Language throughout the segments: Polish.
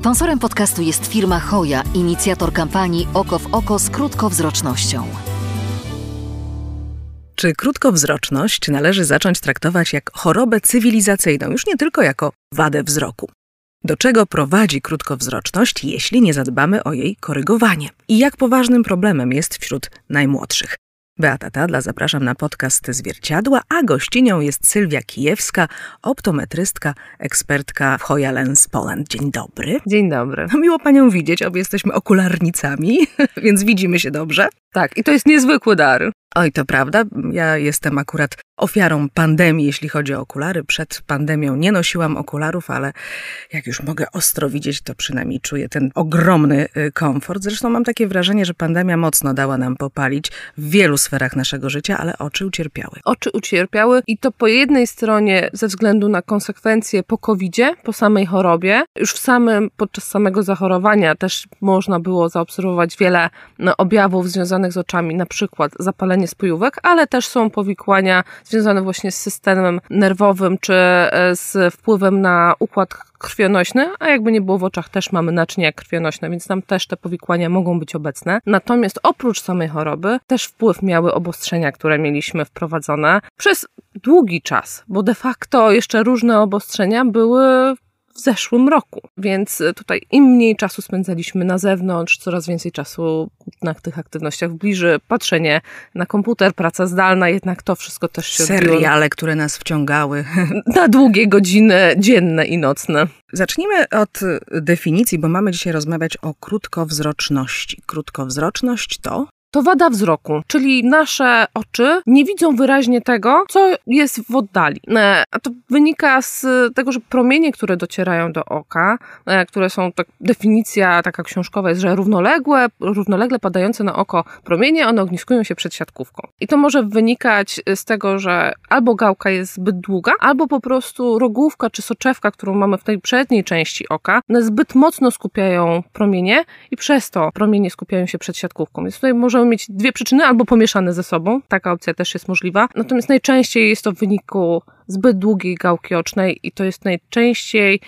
Sponsorem podcastu jest firma Hoja, inicjator kampanii Oko w oko z krótkowzrocznością. Czy krótkowzroczność należy zacząć traktować jak chorobę cywilizacyjną, już nie tylko jako wadę wzroku? Do czego prowadzi krótkowzroczność, jeśli nie zadbamy o jej korygowanie? I jak poważnym problemem jest wśród najmłodszych? Beata Tadla, zapraszam na podcast Zwierciadła, a gościnią jest Sylwia Kijewska, optometrystka, ekspertka w Hoya Lens Poland. Dzień dobry. Dzień dobry. Miło Panią widzieć, obie jesteśmy okularnicami, więc widzimy się dobrze. Tak, i to jest niezwykły dar. Oj, to prawda. Ja jestem akurat ofiarą pandemii, jeśli chodzi o okulary. Przed pandemią nie nosiłam okularów, ale jak już mogę ostro widzieć, to przynajmniej czuję ten ogromny y, komfort. Zresztą mam takie wrażenie, że pandemia mocno dała nam popalić w wielu sferach naszego życia, ale oczy ucierpiały. Oczy ucierpiały i to po jednej stronie ze względu na konsekwencje po covid po samej chorobie. Już w samym, podczas samego zachorowania też można było zaobserwować wiele no, objawów związanych z oczami, na przykład zapalenie spojówek, ale też są powikłania związane właśnie z systemem nerwowym czy e, z wpływem na układ krwionośny, a jakby nie było w oczach też mamy naczynia krwionośne, więc tam też te powikłania mogą być obecne. Natomiast oprócz samej choroby też wpływ miały obostrzenia, które mieliśmy wprowadzone przez długi czas, bo de facto jeszcze różne obostrzenia były w zeszłym roku. Więc e, tutaj im mniej czasu spędzaliśmy na zewnątrz, coraz więcej czasu na tych aktywnościach w bliży, patrzenie na komputer, praca zdalna, jednak to wszystko też się Seriale, odbiło. które nas wciągały. Na długie godziny dzienne i nocne. Zacznijmy od definicji, bo mamy dzisiaj rozmawiać o krótkowzroczności. Krótkowzroczność to to wada wzroku, czyli nasze oczy nie widzą wyraźnie tego, co jest w oddali. E, a to wynika z tego, że promienie, które docierają do oka, e, które są, tak, definicja taka książkowa jest, że równoległe, równolegle padające na oko promienie, one ogniskują się przed siatkówką. I to może wynikać z tego, że albo gałka jest zbyt długa, albo po prostu rogówka czy soczewka, którą mamy w tej przedniej części oka, zbyt mocno skupiają promienie i przez to promienie skupiają się przed siatkówką. Więc tutaj może możemy mieć dwie przyczyny albo pomieszane ze sobą. Taka opcja też jest możliwa. Natomiast najczęściej jest to w wyniku zbyt długiej gałki ocznej i to jest najczęściej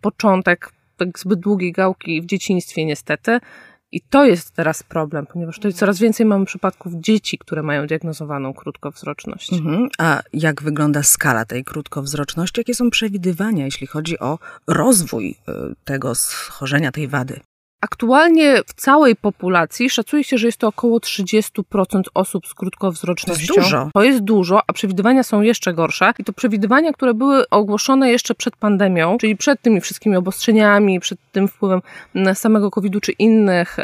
początek tak zbyt długiej gałki w dzieciństwie niestety. I to jest teraz problem, ponieważ tutaj coraz więcej mamy przypadków dzieci, które mają diagnozowaną krótkowzroczność. Mhm. A jak wygląda skala tej krótkowzroczności? Jakie są przewidywania, jeśli chodzi o rozwój y, tego schorzenia, tej wady? Aktualnie w całej populacji szacuje się, że jest to około 30% osób z krótkowzrocznością. To jest dużo. To jest dużo, a przewidywania są jeszcze gorsze. I to przewidywania, które były ogłoszone jeszcze przed pandemią, czyli przed tymi wszystkimi obostrzeniami, przed tym wpływem samego COVID-u czy innych,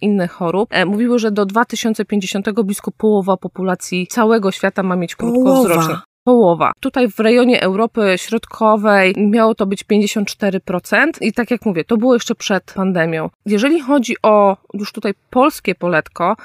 innych chorób, e, mówiły, że do 2050 blisko połowa populacji całego świata ma mieć krótkowzroczność połowa. Tutaj w rejonie Europy Środkowej miało to być 54% i tak jak mówię, to było jeszcze przed pandemią. Jeżeli chodzi o już tutaj polskie poletko,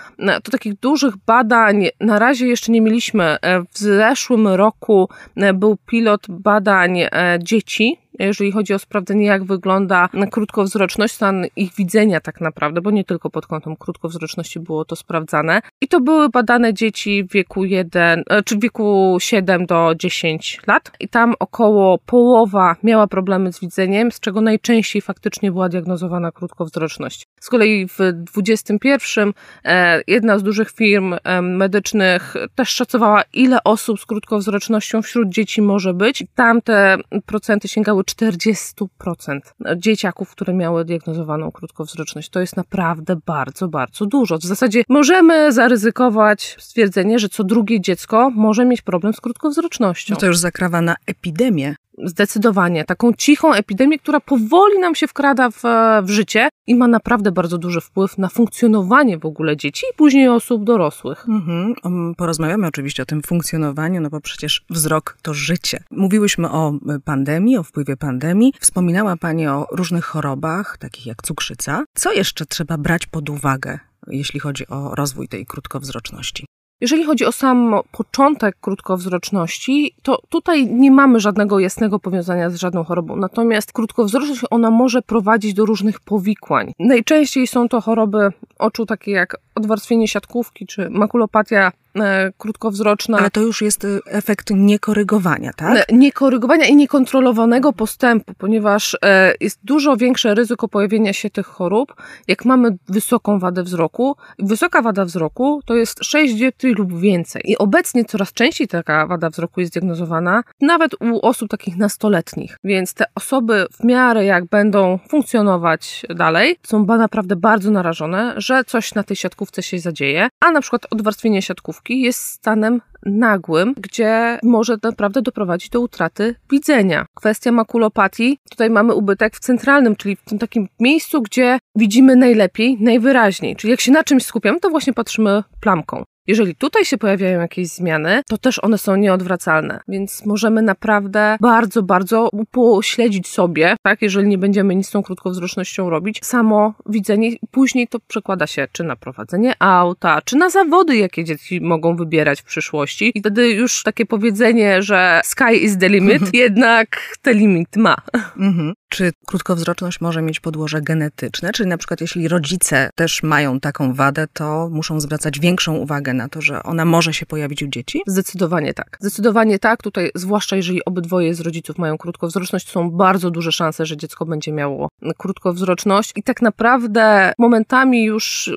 to takich dużych badań na razie jeszcze nie mieliśmy. W zeszłym roku był pilot badań e, dzieci jeżeli chodzi o sprawdzenie, jak wygląda krótkowzroczność, stan ich widzenia tak naprawdę, bo nie tylko pod kątem krótkowzroczności było to sprawdzane. I to były badane dzieci w wieku 1, e, czy w wieku 7 do 10 lat. I tam około połowa miała problemy z widzeniem, z czego najczęściej faktycznie była diagnozowana krótkowzroczność. Z kolei w 21 e, jedna z dużych firm e, medycznych też szacowała, ile osób z krótkowzrocznością wśród dzieci może być. Tam te procenty sięgały 40% dzieciaków, które miały diagnozowaną krótkowzroczność. To jest naprawdę bardzo, bardzo dużo. W zasadzie możemy zaryzykować stwierdzenie, że co drugie dziecko może mieć problem z krótkowzrocznością. No to już zakrawa na epidemię. Zdecydowanie. Taką cichą epidemię, która powoli nam się wkrada w, w życie i ma naprawdę bardzo duży wpływ na funkcjonowanie w ogóle dzieci i później osób dorosłych. Mhm. Porozmawiamy oczywiście o tym funkcjonowaniu, no bo przecież wzrok to życie. Mówiłyśmy o pandemii, o wpływie pandemii. Wspominała Pani o różnych chorobach, takich jak cukrzyca. Co jeszcze trzeba brać pod uwagę, jeśli chodzi o rozwój tej krótkowzroczności? Jeżeli chodzi o sam początek krótkowzroczności, to tutaj nie mamy żadnego jasnego powiązania z żadną chorobą. Natomiast krótkowzroczność ona może prowadzić do różnych powikłań. Najczęściej są to choroby oczu takie jak odwarstwienie siatkówki czy makulopatia krótkowzroczna. Ale to już jest y, efekt niekorygowania, tak? E, Niekorygowania i niekontrolowanego postępu, ponieważ e, jest dużo większe ryzyko pojawienia się tych chorób, jak mamy wysoką wadę wzroku. Wysoka wada wzroku to jest 6 dioptrii lub więcej. I obecnie coraz częściej taka wada wzroku jest diagnozowana, nawet u osób takich nastoletnich. Więc te osoby w miarę jak będą funkcjonować dalej, są naprawdę bardzo narażone, że coś na tej siatkówce się zadzieje, a na przykład odwarstwienie siatkówki jest stanem nagłym, gdzie może naprawdę doprowadzić do utraty widzenia. Kwestia makulopatii, tutaj mamy ubytek w centralnym, czyli w tym takim miejscu, gdzie widzimy najlepiej, najwyraźniej. Czyli jak się na czymś skupiamy, to właśnie patrzymy plamką. Jeżeli tutaj się pojawiają jakieś zmiany, to też one są nieodwracalne, więc możemy naprawdę bardzo, bardzo pośledzić sobie, tak, jeżeli nie będziemy nic z tą krótkowzrocznością robić, samo widzenie, później to przekłada się czy na prowadzenie auta, czy na zawody, jakie dzieci mogą wybierać w przyszłości. I wtedy już takie powiedzenie, że sky is the limit, jednak ten limit ma. Mhm. Czy krótkowzroczność może mieć podłoże genetyczne? Czyli na przykład jeśli rodzice też mają taką wadę, to muszą zwracać większą uwagę na to, że ona może się pojawić u dzieci? Zdecydowanie tak. Zdecydowanie tak. Tutaj, zwłaszcza jeżeli obydwoje z rodziców mają krótkowzroczność, są bardzo duże szanse, że dziecko będzie miało krótkowzroczność. I tak naprawdę momentami już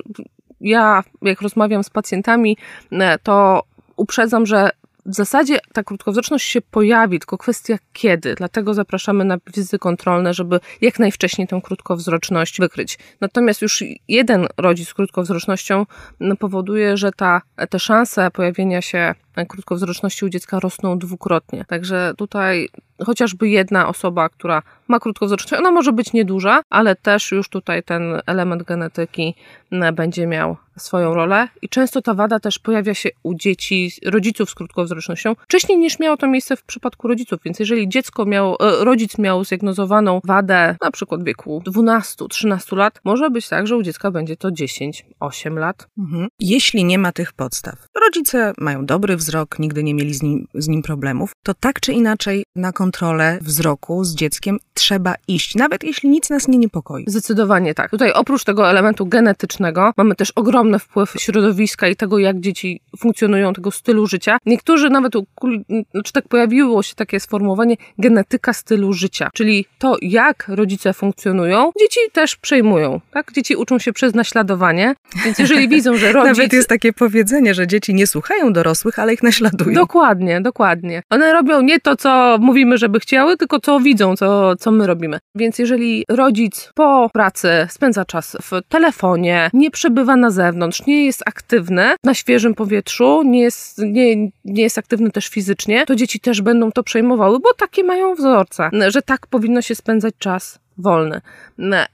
ja, jak rozmawiam z pacjentami, e, to uprzedzam, że w zasadzie ta krótkowzroczność się pojawi, tylko kwestia kiedy. Dlatego zapraszamy na wizyty kontrolne, żeby jak najwcześniej tę krótkowzroczność wykryć. Natomiast już jeden rodzic z krótkowzrocznością no, powoduje, że ta, te szanse pojawienia się krótkowzroczności u dziecka rosną dwukrotnie. Także tutaj chociażby jedna osoba, która ma krótkowzroczność, ona może być nieduża, ale też już tutaj ten element genetyki będzie miał swoją rolę i często ta wada też pojawia się u dzieci, rodziców z krótkowzrocznością wcześniej niż miało to miejsce w przypadku rodziców, więc jeżeli dziecko miało, rodzic miał zdiagnozowaną wadę na przykład w wieku 12-13 lat, może być tak, że u dziecka będzie to 10-8 lat. Mhm. Jeśli nie ma tych podstaw, rodzice mają dobry wzrok, nigdy nie mieli z nim, z nim problemów, to tak czy inaczej na kontrolę wzroku z dzieckiem trzeba iść, nawet jeśli nic nas nie niepokoi. Zdecydowanie tak. Tutaj oprócz tego elementu genetycznego mamy też ogromny wpływ środowiska i tego, jak dzieci funkcjonują, tego stylu życia. Niektórzy nawet, czy tak pojawiło się takie sformułowanie genetyka stylu życia, czyli to, jak rodzice funkcjonują, dzieci też przejmują. Tak? Dzieci uczą się przez naśladowanie, więc jeżeli widzą, że rodzic... Nawet jest takie powiedzenie, że dzieci nie słuchają dorosłych, ale ich naśladują. Dokładnie, dokładnie. One robią nie to, co mówimy, żeby chciały, tylko co widzą, co, co my robimy. Więc jeżeli rodzic po pracy spędza czas w telefonie, nie przebywa na zewnątrz, nie jest aktywny na świeżym powietrzu, nie jest, nie, nie jest aktywny też fizycznie, to dzieci też będą to przejmowały, bo takie mają wzorce, że tak powinno się spędzać czas wolny.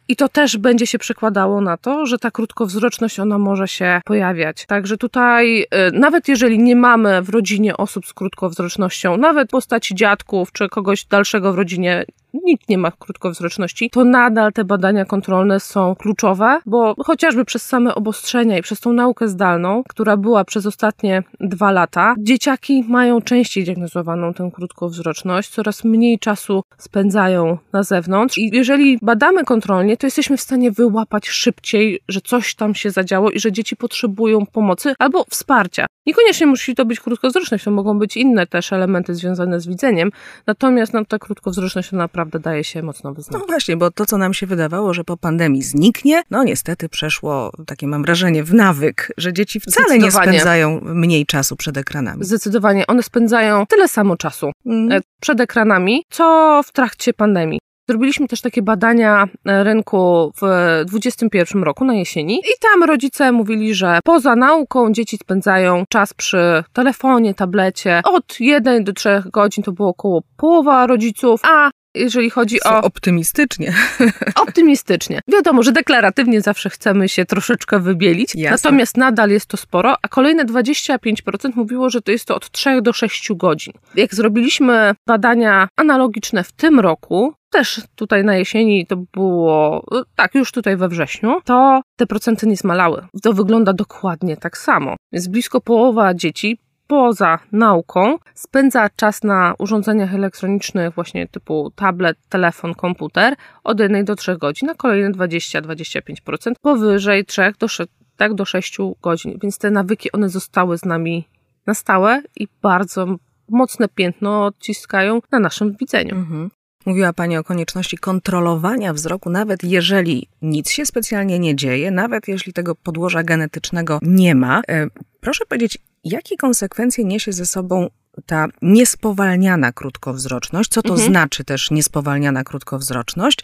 I to też będzie się przekładało na to, że ta krótkowzroczność ona może się pojawiać. Także tutaj, y, nawet jeżeli nie mamy w rodzinie osób z krótkowzrocznością, nawet postaci dziadków czy kogoś dalszego w rodzinie, nikt nie ma krótkowzroczności, to nadal te badania kontrolne są kluczowe, bo chociażby przez same obostrzenia i przez tą naukę zdalną, która była przez ostatnie dwa lata, dzieciaki mają częściej diagnozowaną tę krótkowzroczność, coraz mniej czasu spędzają na zewnątrz i jeżeli badamy kontrolnie, to jesteśmy w stanie wyłapać szybciej, że coś tam się zadziało i że dzieci potrzebują pomocy albo wsparcia. Niekoniecznie musi to być krótkowzroczność, to mogą być inne też elementy związane z widzeniem, natomiast no, ta krótkowzroczność naprawdę daje się mocno wyznać. No właśnie, bo to, co nam się wydawało, że po pandemii zniknie, no niestety przeszło, takie mam wrażenie, w nawyk, że dzieci wcale nie spędzają mniej czasu przed ekranami. Zdecydowanie, one spędzają tyle samo czasu mm. przed ekranami, co w trakcie pandemii. Zrobiliśmy też takie badania e, rynku w 2021 roku na jesieni i tam rodzice mówili, że poza nauką dzieci spędzają czas przy telefonie, tablecie. Od 1 do 3 godzin to było około połowa rodziców, a jeżeli chodzi o. Optymistycznie. Optymistycznie. Wiadomo, że deklaratywnie zawsze chcemy się troszeczkę wybielić, Jasne. natomiast nadal jest to sporo, a kolejne 25% mówiło, że to jest to od 3 do 6 godzin. Jak zrobiliśmy badania analogiczne w tym roku, też tutaj na jesieni to było, tak, już tutaj we wrześniu, to te procenty nie zmalały. To wygląda dokładnie tak samo. Więc blisko połowa dzieci poza nauką spędza czas na urządzeniach elektronicznych, właśnie typu tablet, telefon, komputer od 1 do 3 godzin, a kolejne 20-25% powyżej 3 do 6, tak do 6 godzin. Więc te nawyki one zostały z nami na stałe i bardzo mocne piętno odciskają na naszym widzeniu. Mhm. Mówiła Pani o konieczności kontrolowania wzroku, nawet jeżeli nic się specjalnie nie dzieje, nawet jeśli tego podłoża genetycznego nie ma. E, proszę powiedzieć, jakie konsekwencje niesie ze sobą ta niespowalniana krótkowzroczność, co to mhm. znaczy też niespowalniana krótkowzroczność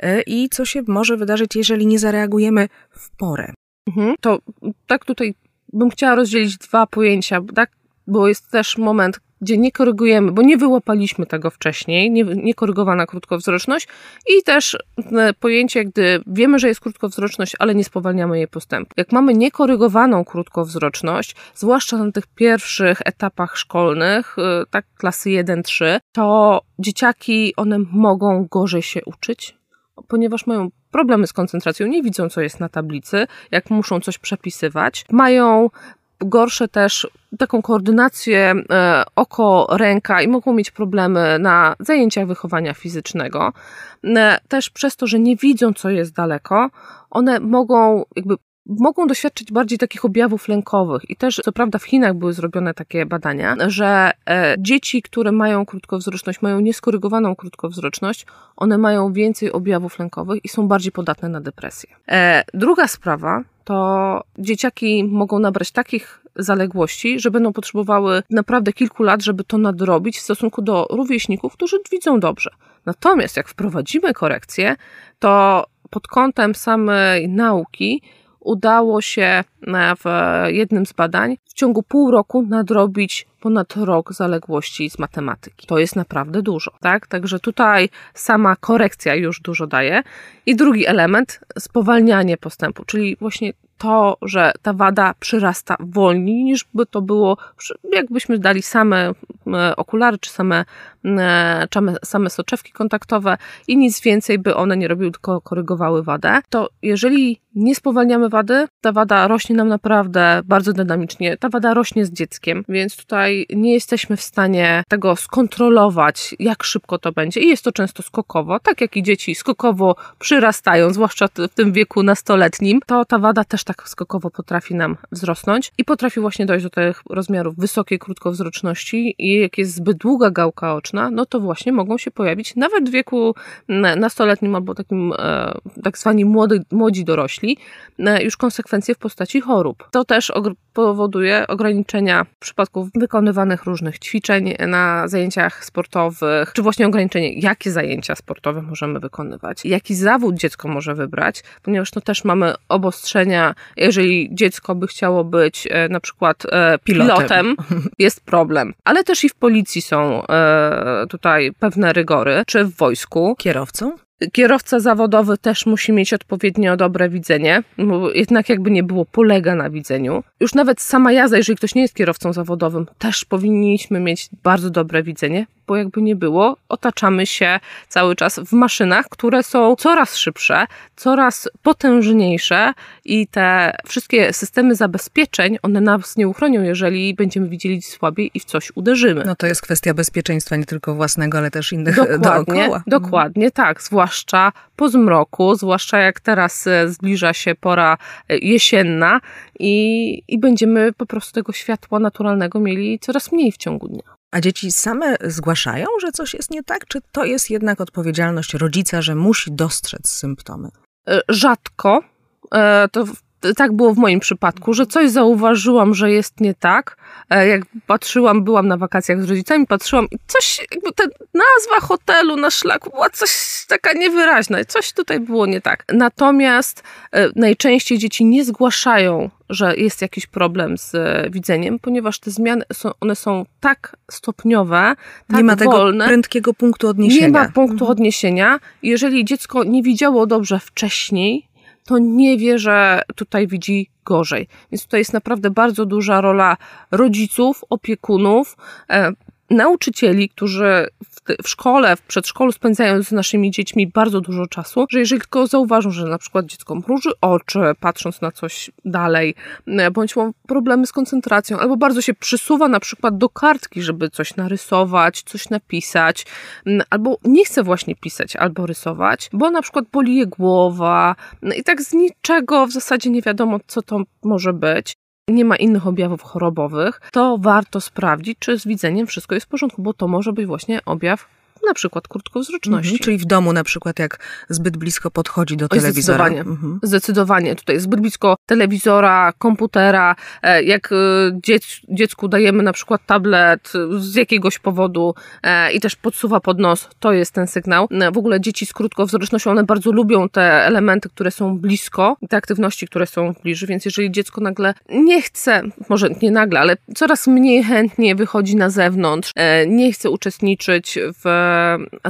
e, i co się może wydarzyć, jeżeli nie zareagujemy w porę. Mhm. To tak tutaj bym chciała rozdzielić dwa pojęcia, tak? bo jest też moment, gdzie nie korygujemy, bo nie wyłapaliśmy tego wcześniej, nie, niekorygowana krótkowzroczność i też pojęcie, gdy wiemy, że jest krótkowzroczność, ale nie spowalniamy jej postępu. Jak mamy niekorygowaną krótkowzroczność, zwłaszcza na tych pierwszych etapach szkolnych, e, tak klasy 1-3, to dzieciaki, one mogą gorzej się uczyć, ponieważ mają problemy z koncentracją, nie widzą, co jest na tablicy, jak muszą coś przepisywać, mają gorsze też taką koordynację e, oko-ręka i mogą mieć problemy na zajęciach wychowania fizycznego. E, też przez to, że nie widzą, co jest daleko, one mogą jakby mogą doświadczyć bardziej takich objawów lękowych. I też, co prawda, w Chinach były zrobione takie badania, że e, dzieci, które mają krótkowzroczność, mają nieskorygowaną krótkowzroczność, one mają więcej objawów lękowych i są bardziej podatne na depresję. Druga sprawa to dzieciaki mogą nabrać takich zaległości, że będą potrzebowały naprawdę kilku lat, żeby to nadrobić w stosunku do rówieśników, którzy widzą dobrze. Natomiast jak wprowadzimy korekcję, to pod kątem samej nauki udało się e, w jednym z badań w ciągu pół roku nadrobić ponad rok zaległości z matematyki. To jest naprawdę dużo, tak? Także tutaj sama korekcja już dużo daje. I drugi element, spowalnianie postępu, czyli właśnie to, że ta wada przyrasta wolniej niż by to było, jakbyśmy dali same okulary czy same, same soczewki kontaktowe i nic więcej by one nie robiły, tylko korygowały wadę, to jeżeli nie spowalniamy wady, ta wada rośnie nam naprawdę bardzo dynamicznie. Ta wada rośnie z dzieckiem, więc tutaj nie jesteśmy w stanie tego skontrolować, jak szybko to będzie. I jest to często skokowo, tak jak i dzieci skokowo przyrastają, zwłaszcza w tym wieku nastoletnim, to ta wada też tak skokowo potrafi nam wzrosnąć i potrafi właśnie dojść do tych rozmiarów wysokiej krótkowzroczności i jak jest zbyt długa gałka oczna, no to właśnie mogą się pojawić nawet w wieku nastoletnim albo takim e, tak zwani młody, młodzi dorośli, e, już konsekwencje w postaci chorób. To też powoduje ograniczenia przypadków wykonywanych różnych ćwiczeń na zajęciach sportowych, czy właśnie ograniczenie, jakie zajęcia sportowe możemy wykonywać, jaki zawód dziecko może wybrać, ponieważ no też mamy obostrzenia, jeżeli dziecko by chciało być e, na przykład e, pilotem, pilotem jest problem. Ale też i w policji są e, tutaj pewne rygory, czy w wojsku. Kierowcą? Kierowca zawodowy też musi mieć odpowiednio dobre widzenie, bo jednak jakby nie było, polega na widzeniu. Już nawet sama jazda, jeżeli ktoś nie jest kierowcą zawodowym, też powinniśmy mieć bardzo dobre widzenie, bo jakby nie było, otaczamy się cały czas w maszynach, które są coraz szybsze, coraz potężniejsze i te wszystkie systemy zabezpieczeń, one nas nie uchronią, jeżeli będziemy widzieli słabiej i w coś uderzymy. No to jest kwestia bezpieczeństwa nie tylko własnego, ale też innych dokładnie, dookoła. Dokładnie, tak. Zwłaszcza po zmroku, zwłaszcza jak teraz e, zbliża się pora e, jesienna i, i będziemy po prostu tego światła naturalnego mieli coraz mniej w ciągu dnia. A dzieci same zgłaszają, że coś jest nie tak, czy to jest jednak odpowiedzialność rodzica, że musi dostrzec symptomy? E, rzadko. E, to tak było w moim przypadku, że coś zauważyłam, że jest nie tak. E, jak patrzyłam, byłam na wakacjach z rodzicami, patrzyłam i coś, jakby ta nazwa hotelu na szlaku była coś taka niewyraźna, coś tutaj było nie tak. Natomiast najczęściej dzieci nie zgłaszają że jest jakiś problem z e, widzeniem, ponieważ te zmiany są, one są tak stopniowe, tak Nie ma wolne, tego prędkiego punktu odniesienia. Nie ma punktu mhm. odniesienia. Jeżeli dziecko nie widziało dobrze wcześniej, to nie wie, że tutaj widzi gorzej. Więc tutaj jest naprawdę bardzo duża rola rodziców, opiekunów, e, nauczycieli, którzy w, w, szkole, w przedszkolu spędzają z naszymi dziećmi bardzo dużo czasu, że jeżeli tylko zauważą, że na przykład dziecko mruży oczy, patrząc na coś dalej, bądź ma problemy z koncentracją, albo bardzo się przysuwa na przykład do kartki, żeby coś narysować, coś napisać, albo nie chce właśnie pisać albo rysować, bo na przykład boli je głowa i tak z niczego w zasadzie nie wiadomo, co to może być, nie ma innych objawów chorobowych, to warto sprawdzić, czy z widzeniem wszystko jest w porządku, bo to może być właśnie objaw na przykład krótkowzroczności. Mhm, czyli w domu na przykład jak zbyt blisko podchodzi do Oj, telewizora. Zdecydowanie. Mhm. Zdecydowanie. Tutaj zbyt blisko telewizora, komputera. e, Jak e, dziec, dziecku dajemy na przykład tablet z jakiegoś powodu e, i też podsuwa pod nos, to jest ten sygnał. W ogóle dzieci z krótkowzrocznością, one bardzo lubią te elementy, które są blisko, te aktywności, które są w bliżej, więc jeżeli dziecko nagle nie chce, może nie nagle, ale coraz mniej chętnie wychodzi na zewnątrz, nie chce uczestniczyć w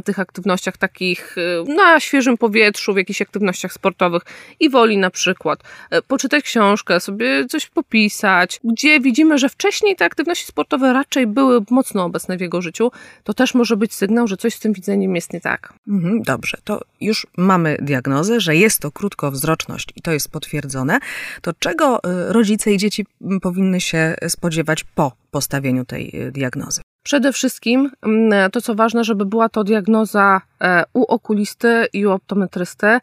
tych aktywnościach takich e, na świeżym powietrzu, w jakichś aktywnościach sportowych i woli na przykład e, poczytać książkę, sobie coś popisać, gdzie widzimy, że wcześniej te aktywności sportowe raczej były mocno obecne w jego życiu, to też może być sygnał, że coś z tym widzeniem jest nie tak. Mhm, dobrze, to już mamy diagnozę, że jest to krótkowzroczność i to jest potwierdzone. To czego rodzice i dzieci powinny się spodziewać po postawieniu tej diagnozy? Przede wszystkim mm, to, co ważne, żeby była to diagnoza e, u okulisty i u optometrysty. E,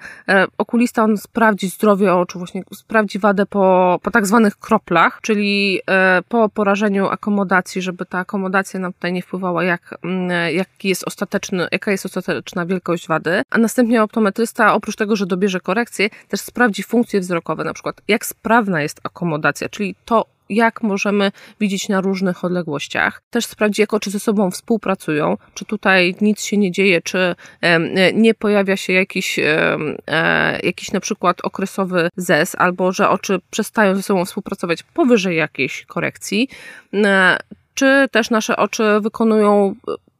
Okulista on sprawdzi zdrowie oczu, właśnie sprawdzi wadę po, po tak zwanych kroplach, czyli e, po porażeniu akomodacji, żeby ta akomodacja nam tutaj nie wpływała, jak, mm, jaki jest ostateczny, jaka jest ostateczna wielkość wady. A następnie optometrysta, oprócz tego, że dobierze korekcję, też sprawdzi funkcje wzrokowe, na przykład jak sprawna jest akomodacja, czyli to, jak możemy widzieć na różnych odległościach. Też sprawdzi, jak oczy ze sobą współpracują, czy tutaj nic się nie dzieje, czy nie pojawia się jakiś, e, jakiś na przykład okresowy zes, albo że oczy przestają ze sobą współpracować powyżej jakiejś korekcji, e, czy też nasze oczy wykonują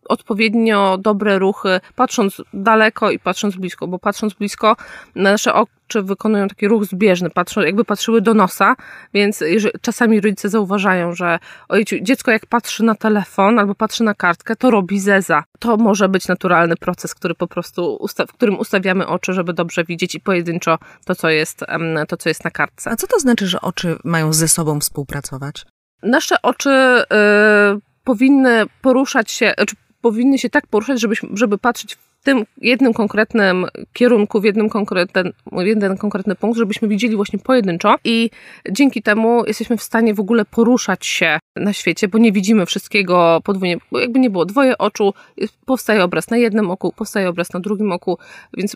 odpowiednio dobre ruchy, patrząc daleko i patrząc blisko, bo patrząc blisko nasze oczy wykonują taki ruch zbieżny, patrzą, jakby patrzyły do nosa, więc czasami rodzice zauważają, że ojciec, dziecko jak patrzy na telefon albo patrzy na kartkę, to robi zeza. To może być naturalny proces, który po prostu, usta- w którym ustawiamy oczy, żeby dobrze widzieć i pojedynczo to, co jest, to, co jest na kartce. A co to znaczy, że oczy mają ze sobą współpracować? Nasze oczy y, powinny poruszać się, czy powinny się tak poruszać, żeby, żeby patrzeć w tym jednym konkretnym kierunku, w jednym konkretny, jeden konkretny punkt, żebyśmy widzieli właśnie pojedynczo i dzięki temu jesteśmy w stanie w ogóle poruszać się na świecie, bo nie widzimy wszystkiego podwójnie, bo jakby nie było dwoje oczu, powstaje obraz na jednym oku, powstaje obraz na drugim oku, więc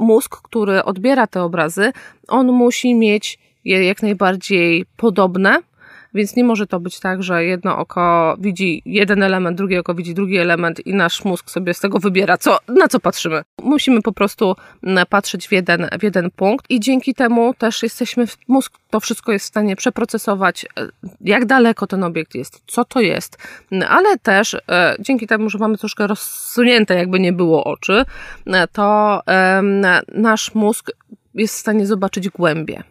mózg, który odbiera te obrazy, on musi mieć je jak najbardziej podobne, więc nie może to być tak, że jedno oko widzi jeden element, drugie oko widzi drugi element i nasz mózg sobie z tego wybiera, co, na co patrzymy. Musimy po prostu mm, patrzeć w jeden, w jeden punkt i dzięki temu też jesteśmy, mózg to wszystko jest w stanie przeprocesować, e, jak daleko ten obiekt jest, co to jest, Mm, ale też e, dzięki temu, że mamy troszkę rozsunięte, jakby nie było oczy, e, to nasz mózg jest w stanie zobaczyć głębie.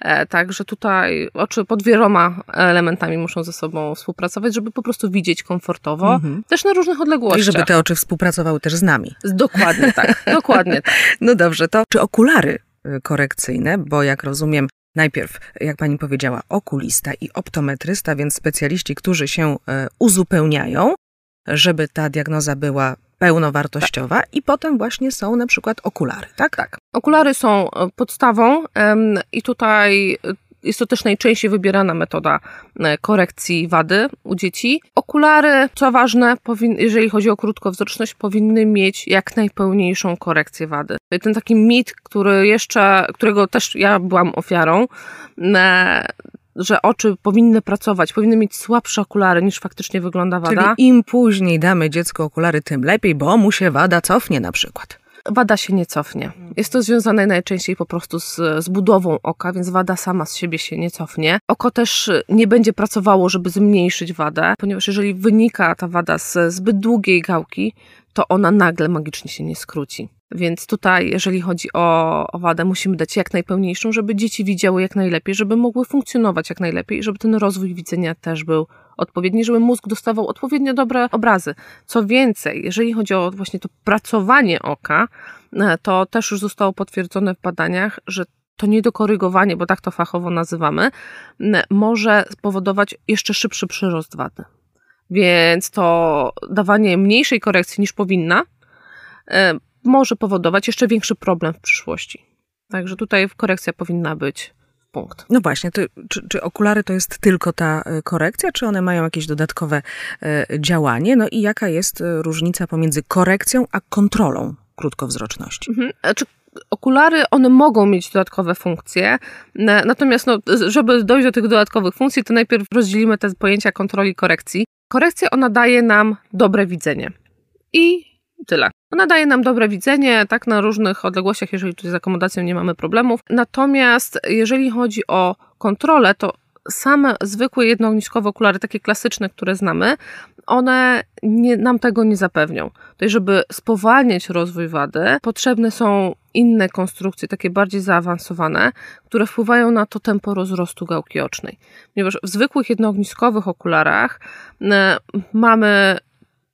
E, Także tutaj oczy pod wieloma elementami muszą ze sobą współpracować, żeby po prostu widzieć komfortowo, Mhm. też na różnych I odległościach. żeby te oczy współpracowały też z nami. Dokładnie tak, dokładnie tak. No dobrze, to czy okulary y, korekcyjne, bo jak rozumiem, najpierw, jak pani powiedziała, okulista i optometrysta, więc specjaliści, którzy się e, uzupełniają, żeby ta diagnoza była pełnowartościowa i potem właśnie są na przykład okulary, tak? Tak. Okulary są e, podstawą i tutaj e, jest to też najczęściej wybierana metoda e, korekcji wady u dzieci. Okulary, co ważne, jeżeli chodzi o krótkowzroczność, powinny mieć jak najpełniejszą korekcję wady. Ten taki mit, który jeszcze, którego też ja byłam ofiarą, że oczy powinny pracować, powinny mieć słabsze okulary niż faktycznie wygląda wada. Czyli im później damy dziecku okulary, tym lepiej, bo mu się wada cofnie na przykład. Wada się nie cofnie. Jest to związane najczęściej po prostu z, z budową oka, więc wada sama z siebie się nie cofnie. Oko też nie będzie pracowało, żeby zmniejszyć wadę, ponieważ jeżeli wynika ta wada z zbyt długiej gałki, to ona nagle magicznie się nie skróci. Więc tutaj, jeżeli chodzi o, o wadę, musimy dać jak najpełniejszą, żeby dzieci widziały jak najlepiej, żeby mogły funkcjonować jak najlepiej żeby ten rozwój widzenia też był odpowiedni, żeby mózg dostawał odpowiednio dobre obrazy. Co więcej, jeżeli chodzi o właśnie to pracowanie oka, e, to też już zostało potwierdzone w badaniach, że to niedokorygowanie, bo tak to fachowo nazywamy, może spowodować jeszcze szybszy przyrost wady. Więc to dawanie mniejszej korekcji niż powinna e, może powodować jeszcze większy problem w przyszłości. Także tutaj korekcja powinna być punkt. No właśnie, to, czy, czy, okulary to jest tylko ta e, korekcja, czy one mają jakieś dodatkowe e, działanie? No i jaka jest e, różnica pomiędzy korekcją a kontrolą krótkowzroczności? Mhm. Znaczy, okulary, one mogą mieć dodatkowe funkcje, natomiast no, żeby dojść do tych dodatkowych funkcji, to najpierw rozdzielimy te pojęcia kontroli i korekcji. Korekcja, ona daje nam dobre widzenie. I tyle. Ona daje nam dobre widzenie, tak na różnych odległościach, jeżeli tutaj z akomodacją nie mamy problemów. Natomiast jeżeli chodzi o kontrolę, to same zwykłe jednoogniskowe okulary, takie klasyczne, które znamy, one nie, nam tego nie zapewnią. Tutaj, żeby spowalniać rozwój wady, potrzebne są inne konstrukcje, takie bardziej zaawansowane, które wpływają na to tempo rozrostu gałki ocznej. Ponieważ w zwykłych jednoogniskowych okularach e, mamy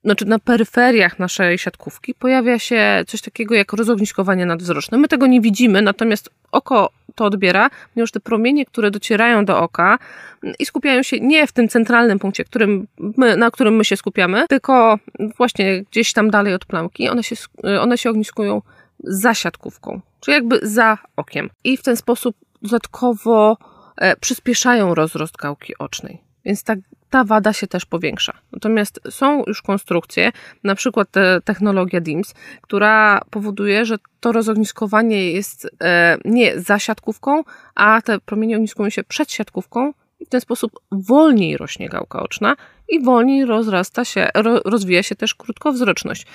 znaczy na peryferiach naszej siatkówki pojawia się coś takiego jak rozogniskowanie nadwzroczne. My tego nie widzimy, natomiast oko to odbiera, ponieważ te promienie, które docierają do oka i skupiają się nie w tym centralnym punkcie, którym my, na którym my się skupiamy, tylko właśnie gdzieś tam dalej od plamki, one się, one się ogniskują za siatkówką, czyli jakby za okiem. I w ten sposób dodatkowo e, przyspieszają rozrost gałki ocznej. Więc ta ta wada się też powiększa. Natomiast są już konstrukcje, na przykład te, technologia DIMS, która powoduje, że to rozogniskowanie jest e, nie za siatkówką, a te promienie ogniskują się przed siatkówką i w ten sposób wolniej rośnie gałka oczna i wolniej rozrasta się, ro, rozwija się też krótkowzroczność.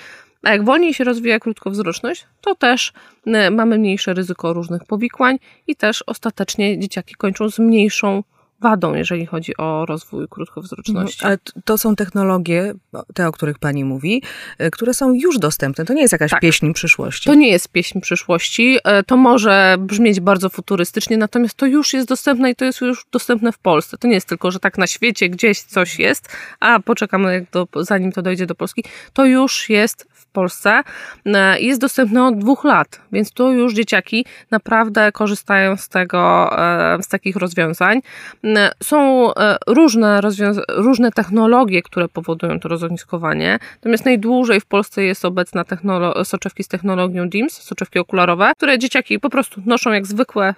A jak wolniej się rozwija krótkowzroczność, to też e, mamy mniejsze ryzyko różnych powikłań i też ostatecznie dzieciaki kończą z mniejszą wadą, jeżeli chodzi o rozwój krótkowzroczności. Ale to są technologie, te, o których pani mówi, e, które są już dostępne. To nie jest jakaś tak. pieśń przyszłości. To nie jest pieśń przyszłości. E, to może brzmieć bardzo futurystycznie, natomiast to już jest dostępne i to jest już dostępne w Polsce. To nie jest tylko, że tak na świecie gdzieś coś jest, a poczekamy, jak do, zanim to dojdzie do Polski. To już jest Polsce. E, jest dostępne od dwóch lat, więc tu już dzieciaki naprawdę korzystają z tego, z takich rozwiązań. Są e, różne, różne technologie, które powodują to rozogniskowanie, natomiast najdłużej w Polsce jest obecna soczewki z technologią DIMS, soczewki okularowe, które dzieciaki po prostu noszą jak zwykłe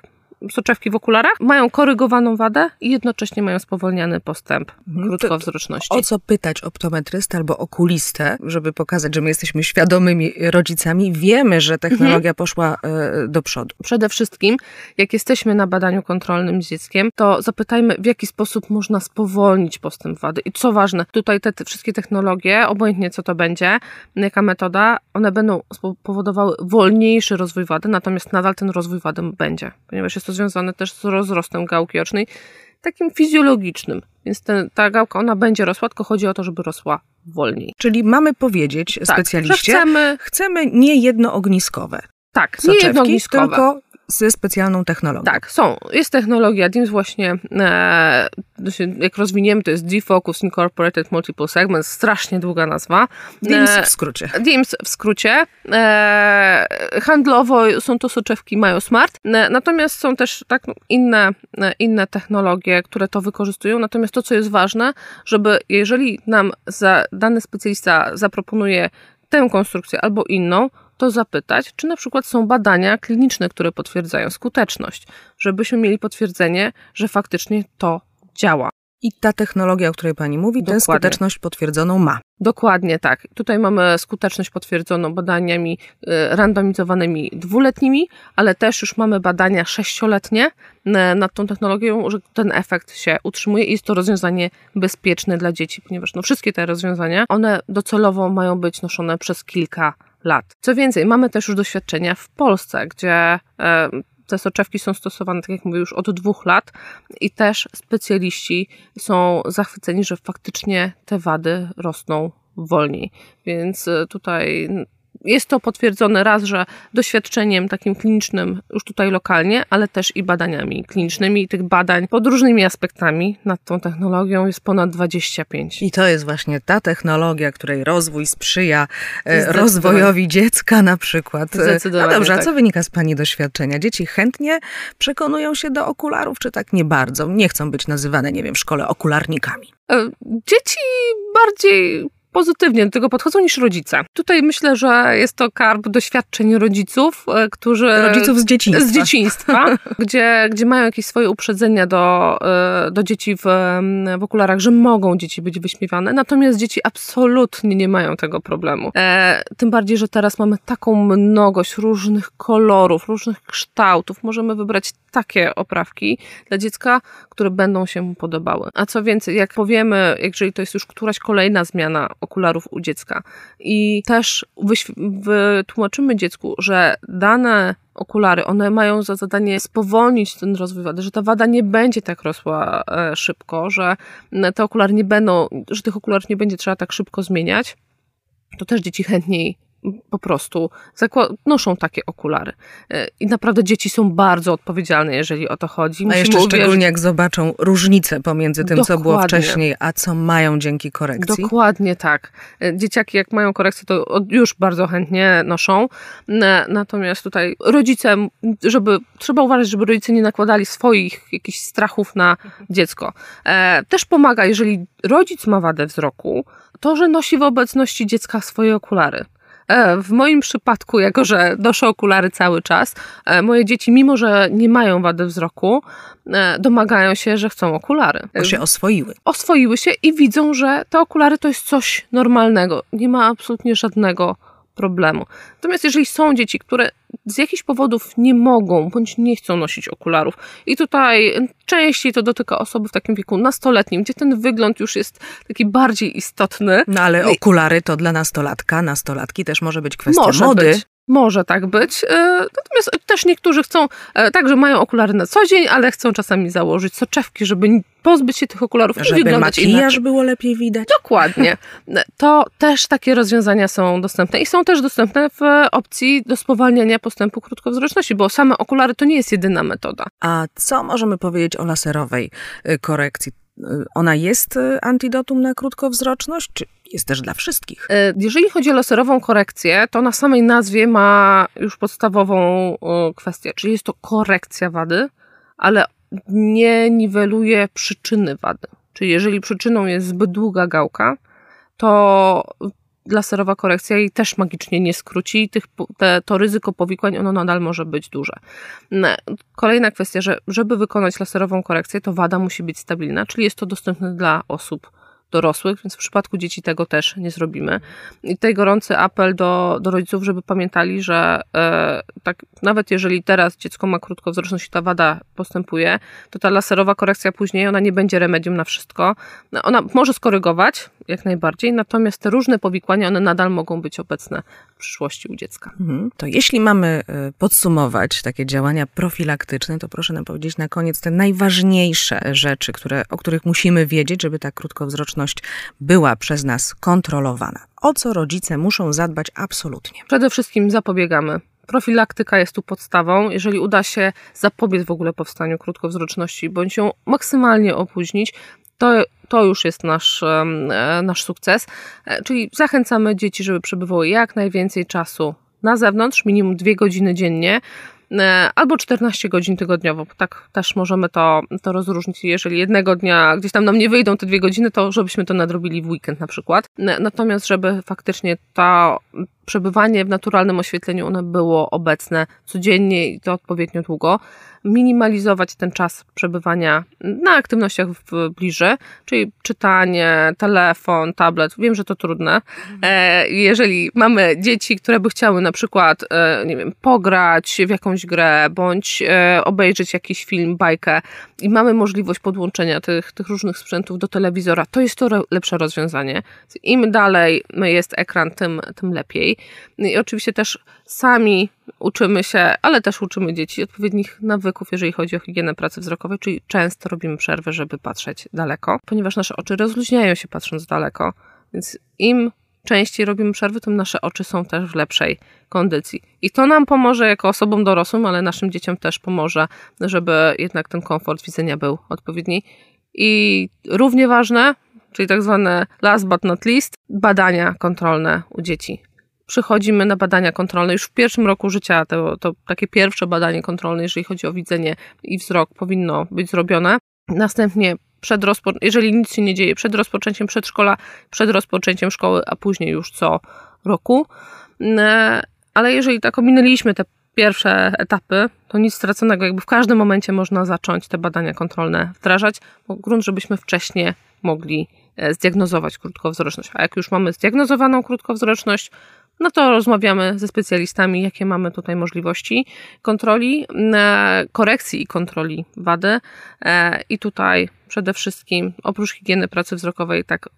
soczewki w okularach, mają korygowaną wadę i jednocześnie mają spowolniany postęp mhm. krótkowzroczności. O co pytać optometrystę albo okulistę, żeby pokazać, że my jesteśmy świadomymi rodzicami, wiemy, że technologia mhm. poszła e, do przodu. Przede wszystkim, jak jesteśmy na badaniu kontrolnym z dzieckiem, to zapytajmy, w jaki sposób można spowolnić postęp wady. I co ważne, tutaj te, te wszystkie technologie, obojętnie co to będzie, jaka metoda, one będą powodowały wolniejszy rozwój wady, natomiast nadal ten rozwój wady będzie, ponieważ jest to związane też z rozrostem gałki ocznej, takim fizjologicznym. Więc ta gałka, ona będzie rosła, tylko chodzi o to, żeby rosła wolniej. Czyli mamy powiedzieć tak, specjaliście, chcemy, chcemy nie jednoogniskowe. Tak, soczewki, nie jednoogniskowe. tylko ze specjalną technologią. Tak, są. Jest technologia DIMS właśnie, e, jak rozwiniemy, to jest D-Focus Incorporated Multiple Segments, strasznie długa nazwa. DIMS w skrócie. E, DIMS w skrócie. E, handlowo są to soczewki Mayo Smart, e, natomiast są też tak inne, e, inne technologie, które to wykorzystują. Natomiast to, co jest ważne, żeby jeżeli nam za, dany specjalista zaproponuje tę konstrukcję albo inną, to zapytać, czy na przykład są badania kliniczne, które potwierdzają skuteczność, żebyśmy mieli potwierdzenie, że faktycznie to działa. I ta technologia, o której Pani mówi, Dokładnie. tę skuteczność potwierdzoną ma. Dokładnie tak. Tutaj mamy skuteczność potwierdzoną badaniami y, randomizowanymi dwuletnimi, ale też już mamy badania sześcioletnie y, nad tą technologią, że ten efekt się utrzymuje i jest to rozwiązanie bezpieczne dla dzieci, ponieważ no wszystkie te rozwiązania, one docelowo mają być noszone przez kilka lat. Co więcej, mamy też już doświadczenia w Polsce, gdzie e, te soczewki są stosowane, tak jak mówię, już od dwóch lat i też specjaliści są zachwyceni, że faktycznie te wady rosną wolniej. Więc e, tutaj jest to potwierdzone raz, że doświadczeniem takim klinicznym już tutaj lokalnie, ale też i badaniami klinicznymi. I tych badań pod różnymi aspektami nad tą technologią jest ponad 25. I to jest właśnie ta technologia, której rozwój sprzyja e, rozwojowi dziecka na przykład. E, Zdecydowanie no dobrze, tak. a co wynika z Pani doświadczenia? Dzieci chętnie przekonują się do okularów, czy tak nie bardzo? Nie chcą być nazywane, nie wiem, w szkole okularnikami. E, dzieci bardziej pozytywnie do tego podchodzą niż rodzice. Tutaj myślę, że jest to karb doświadczeń rodziców, e, którzy... Rodziców z dzieciństwa. Z dzieciństwa, gdzie, gdzie mają jakieś swoje uprzedzenia do, e, do dzieci w, w okularach, że mogą dzieci być wyśmiewane, natomiast dzieci absolutnie nie mają tego problemu. E, tym bardziej, że teraz mamy taką mnogość różnych kolorów, różnych kształtów. Możemy wybrać takie oprawki dla dziecka, które będą się mu podobały. A co więcej, jak powiemy, jeżeli to jest już któraś kolejna zmiana okularów u dziecka. I też wytłumaczymy dziecku, że dane okulary, one mają za zadanie spowolnić ten rozwój wady, że ta wada nie będzie tak rosła e, szybko, że te okulary nie będą, że tych okularów nie będzie trzeba tak szybko zmieniać, to też dzieci chętniej po prostu noszą takie okulary. E, I naprawdę dzieci są bardzo odpowiedzialne, jeżeli o to chodzi. Musimy a jeszcze uwierzyć... szczególnie jak zobaczą różnicę pomiędzy tym, Dokładnie. co było wcześniej, a co mają dzięki korekcji. Dokładnie tak. E, dzieciaki jak mają korekcję, to już bardzo chętnie noszą. Natomiast tutaj rodzice, żeby, trzeba uważać, żeby rodzice nie nakładali swoich jakichś strachów na dziecko. E, też pomaga, jeżeli rodzic ma wadę wzroku, to, że nosi w obecności dziecka swoje okulary. E, w moim przypadku, jako że noszę okulary cały czas, e, moje dzieci, mimo że nie mają wady wzroku, e, domagają się, że chcą okulary. Bo się oswoiły. Oswoiły się i widzą, że te okulary to jest coś normalnego. Nie ma absolutnie żadnego problemu. Natomiast jeżeli są dzieci, które z jakichś powodów nie mogą bądź nie chcą nosić okularów, i tutaj częściej to dotyka osoby w takim wieku nastoletnim, gdzie ten wygląd już jest taki bardziej istotny. No ale okulary to dla nastolatka, nastolatki też może być kwestia może mody. Być. Może tak być. E, natomiast też niektórzy chcą, e, także mają okulary na co dzień, ale chcą czasami założyć soczewki, żeby pozbyć się tych okularów żeby i wyglądać makijaż inaczej. było lepiej widać. Dokładnie. To też takie rozwiązania są dostępne i są też dostępne w opcji do spowalniania postępu krótkowzroczności, bo same okulary to nie jest jedyna metoda. A co możemy powiedzieć o laserowej korekcji? Ona jest antidotum na krótkowzroczność, czy jest też dla wszystkich? Jeżeli chodzi o laserową korekcję, to na samej nazwie ma już podstawową kwestię, czyli jest to korekcja wady, ale nie niweluje przyczyny wady. Czyli jeżeli przyczyną jest zbyt długa gałka, to laserowa korekcja jej też magicznie nie skróci tych, te, to ryzyko powikłań ono nadal może być duże. Kolejna kwestia, że żeby wykonać laserową korekcję, to wada musi być stabilna, czyli jest to dostępne dla osób dorosłych, więc w przypadku dzieci tego też nie zrobimy. I tutaj gorący apel do, do rodziców, żeby pamiętali, że e, tak nawet jeżeli teraz dziecko ma krótkowzroczność i ta wada postępuje, to ta laserowa korekcja później, ona nie będzie remedium na wszystko. Ona może skorygować, jak najbardziej, natomiast te różne powikłania, one nadal mogą być obecne przyszłości u dziecka. Mhm. To jeśli mamy e, podsumować takie działania profilaktyczne, to proszę nam powiedzieć na koniec te najważniejsze rzeczy, które, o których musimy wiedzieć, żeby ta krótkowzroczność była przez nas kontrolowana. O co rodzice muszą zadbać absolutnie? Przede wszystkim zapobiegamy Profilaktyka jest tu podstawą. Jeżeli uda się zapobiec w ogóle powstaniu krótkowzroczności, bądź ją maksymalnie opóźnić, to, to już jest nasz, e, nasz sukces. E, czyli zachęcamy dzieci, żeby przebywały jak najwięcej czasu na zewnątrz, minimum dwie godziny dziennie, e, albo 14 godzin tygodniowo. Tak też możemy to, to rozróżnić. Jeżeli jednego dnia gdzieś tam nam nie wyjdą te dwie godziny, to żebyśmy to nadrobili w weekend na przykład. Natomiast, żeby faktycznie to przebywanie w naturalnym oświetleniu ono było obecne codziennie i to odpowiednio długo, minimalizować ten czas przebywania na aktywnościach w bliży, czyli czytanie, telefon, tablet. Wiem, że to trudne. E, jeżeli mamy dzieci, które by chciały na przykład, e, nie wiem, pograć w jakąś grę, bądź e, obejrzeć jakiś film, bajkę i mamy możliwość podłączenia tych, tych różnych sprzętów do telewizora, to jest to lepsze rozwiązanie. Im dalej jest ekran, tym, tym lepiej. I oczywiście też sami uczymy się, ale też uczymy dzieci odpowiednich nawyków, jeżeli chodzi o higienę pracy wzrokowej, czyli często robimy przerwę, żeby patrzeć daleko, ponieważ nasze oczy rozluźniają się patrząc daleko, więc im częściej robimy przerwy, tym nasze oczy są też w lepszej kondycji. I to nam pomoże jako osobom dorosłym, ale naszym dzieciom też pomoże, żeby jednak ten komfort widzenia był odpowiedni. I równie ważne, czyli tak zwane last but not least, badania kontrolne u dzieci przychodzimy na badania kontrolne. Już w pierwszym roku życia to, to takie pierwsze badanie kontrolne, jeżeli chodzi o widzenie i wzrok, powinno być zrobione. Następnie przed rozpo- jeżeli nic się nie dzieje, przed rozpoczęciem przedszkola, przed rozpoczęciem szkoły, a później już co roku. E, ale jeżeli tak ominęliśmy te pierwsze etapy, to nic straconego. Jakby w każdym momencie można zacząć te badania kontrolne wdrażać, bo grunt, żebyśmy wcześniej mogli e, zdiagnozować krótkowzroczność. A jak już mamy zdiagnozowaną krótkowzroczność, no to rozmawiamy ze specjalistami, jakie mamy tutaj możliwości kontroli, e, korekcji i kontroli wady. E, I tutaj przede wszystkim oprócz higieny pracy wzrokowej, tak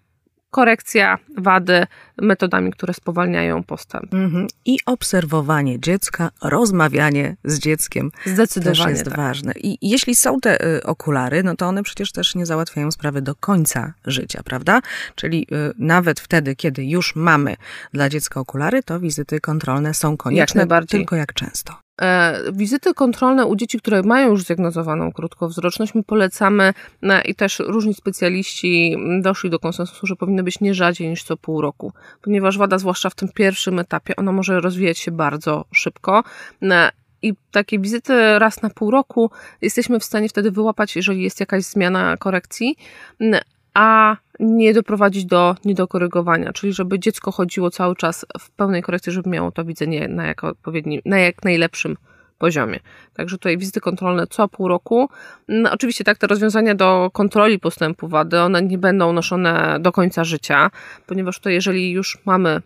korekcja wady metodami, które spowalniają postęp. Mhm. I obserwowanie dziecka, rozmawianie z dzieckiem Zdecydowanie też jest tak. ważne. I jeśli są te y, okulary, no to one przecież też nie załatwiają sprawy do końca życia, prawda? Czyli y, nawet wtedy, kiedy już mamy dla dziecka okulary, to wizyty kontrolne są konieczne, jak tylko jak często. E, wizyty kontrolne u dzieci, które mają już zdiagnozowaną krótkowzroczność, my polecamy i też różni specjaliści doszli do konsensusu, że powinny być nie rzadziej niż co pół roku, ponieważ wada, zwłaszcza w tym pierwszym etapie, ona może rozwijać się bardzo szybko. I takie wizyty raz na pół roku jesteśmy w stanie wtedy wyłapać, jeżeli jest jakaś zmiana korekcji, a nie doprowadzić do niedokorygowania, czyli żeby dziecko chodziło cały czas w pełnej korekcji, żeby miało to widzenie na jak, odpowiednim, na jak najlepszym poziomie. Także tutaj wizyty kontrolne co pół roku. No, oczywiście tak, te rozwiązania do kontroli postępu wady, one nie będą noszone do końca życia, ponieważ tutaj jeżeli już mamy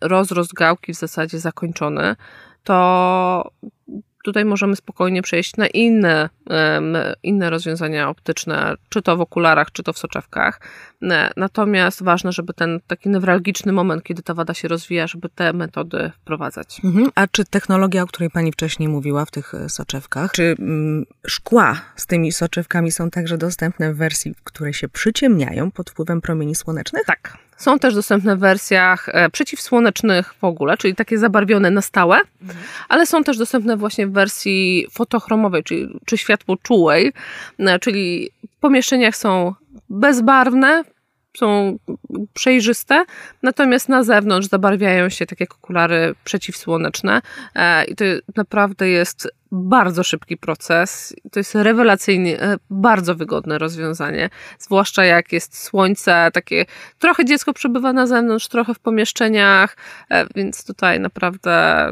rozrost gałki w zasadzie zakończony, to tutaj możemy spokojnie przejść na inne, inne rozwiązania optyczne, czy to w okularach, czy to w soczewkach. Natomiast ważne, żeby ten taki newralgiczny moment, kiedy ta wada się rozwija, żeby te metody wprowadzać. Mhm. A czy technologia, o której Pani wcześniej mówiła w tych e, soczewkach, czy mm, szkła z tymi soczewkami są także dostępne w wersji, w której się przyciemniają pod wpływem promieni słonecznych? Tak. Są też dostępne w wersjach e, przeciwsłonecznych w ogóle, czyli takie zabarwione na stałe, mhm. ale są też dostępne właśnie w wersji fotochromowej, czyli, czy światło czułej, e, czyli w pomieszczeniach są bezbarwne, są przejrzyste, natomiast na zewnątrz zabarwiają się tak jak okulary przeciwsłoneczne e, i to naprawdę jest bardzo szybki proces. To jest rewelacyjnie, e, bardzo wygodne rozwiązanie, zwłaszcza jak jest słońce, takie trochę dziecko przebywa na zewnątrz, trochę w pomieszczeniach, e, więc tutaj naprawdę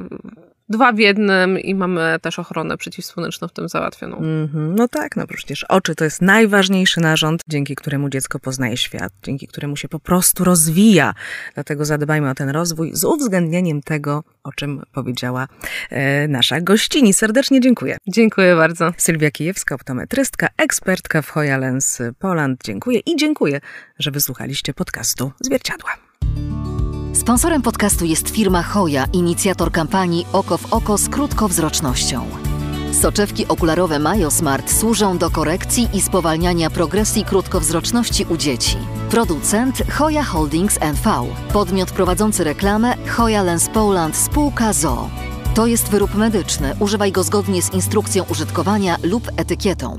dwa w jednym i mamy też ochronę przeciwsłoneczną w tym załatwioną. Mm -hmm. No tak, no przecież oczy to jest najważniejszy narząd, dzięki któremu dziecko poznaje świat, dzięki któremu się po prostu rozwija. Dlatego zadbajmy o ten rozwój z uwzględnieniem tego, o czym powiedziała e, nasza gościni. Serdecznie dziękuję. Dziękuję bardzo. Sylwia Kijewska, optometrystka, ekspertka w Hoya Lens Poland. Dziękuję i dziękuję, że wysłuchaliście podcastu Zwierciadła. Sponsorem podcastu jest firma Hoja, inicjator kampanii Oko w oko z krótkowzrocznością. Soczewki okularowe MyoSmart służą do korekcji i spowalniania progresji krótkowzroczności u dzieci. Producent Hoja Holdings NV. Podmiot prowadzący reklamę Hoja Lens Poland spółka ZO. To jest wyrób medyczny. Używaj go zgodnie z instrukcją użytkowania lub etykietą.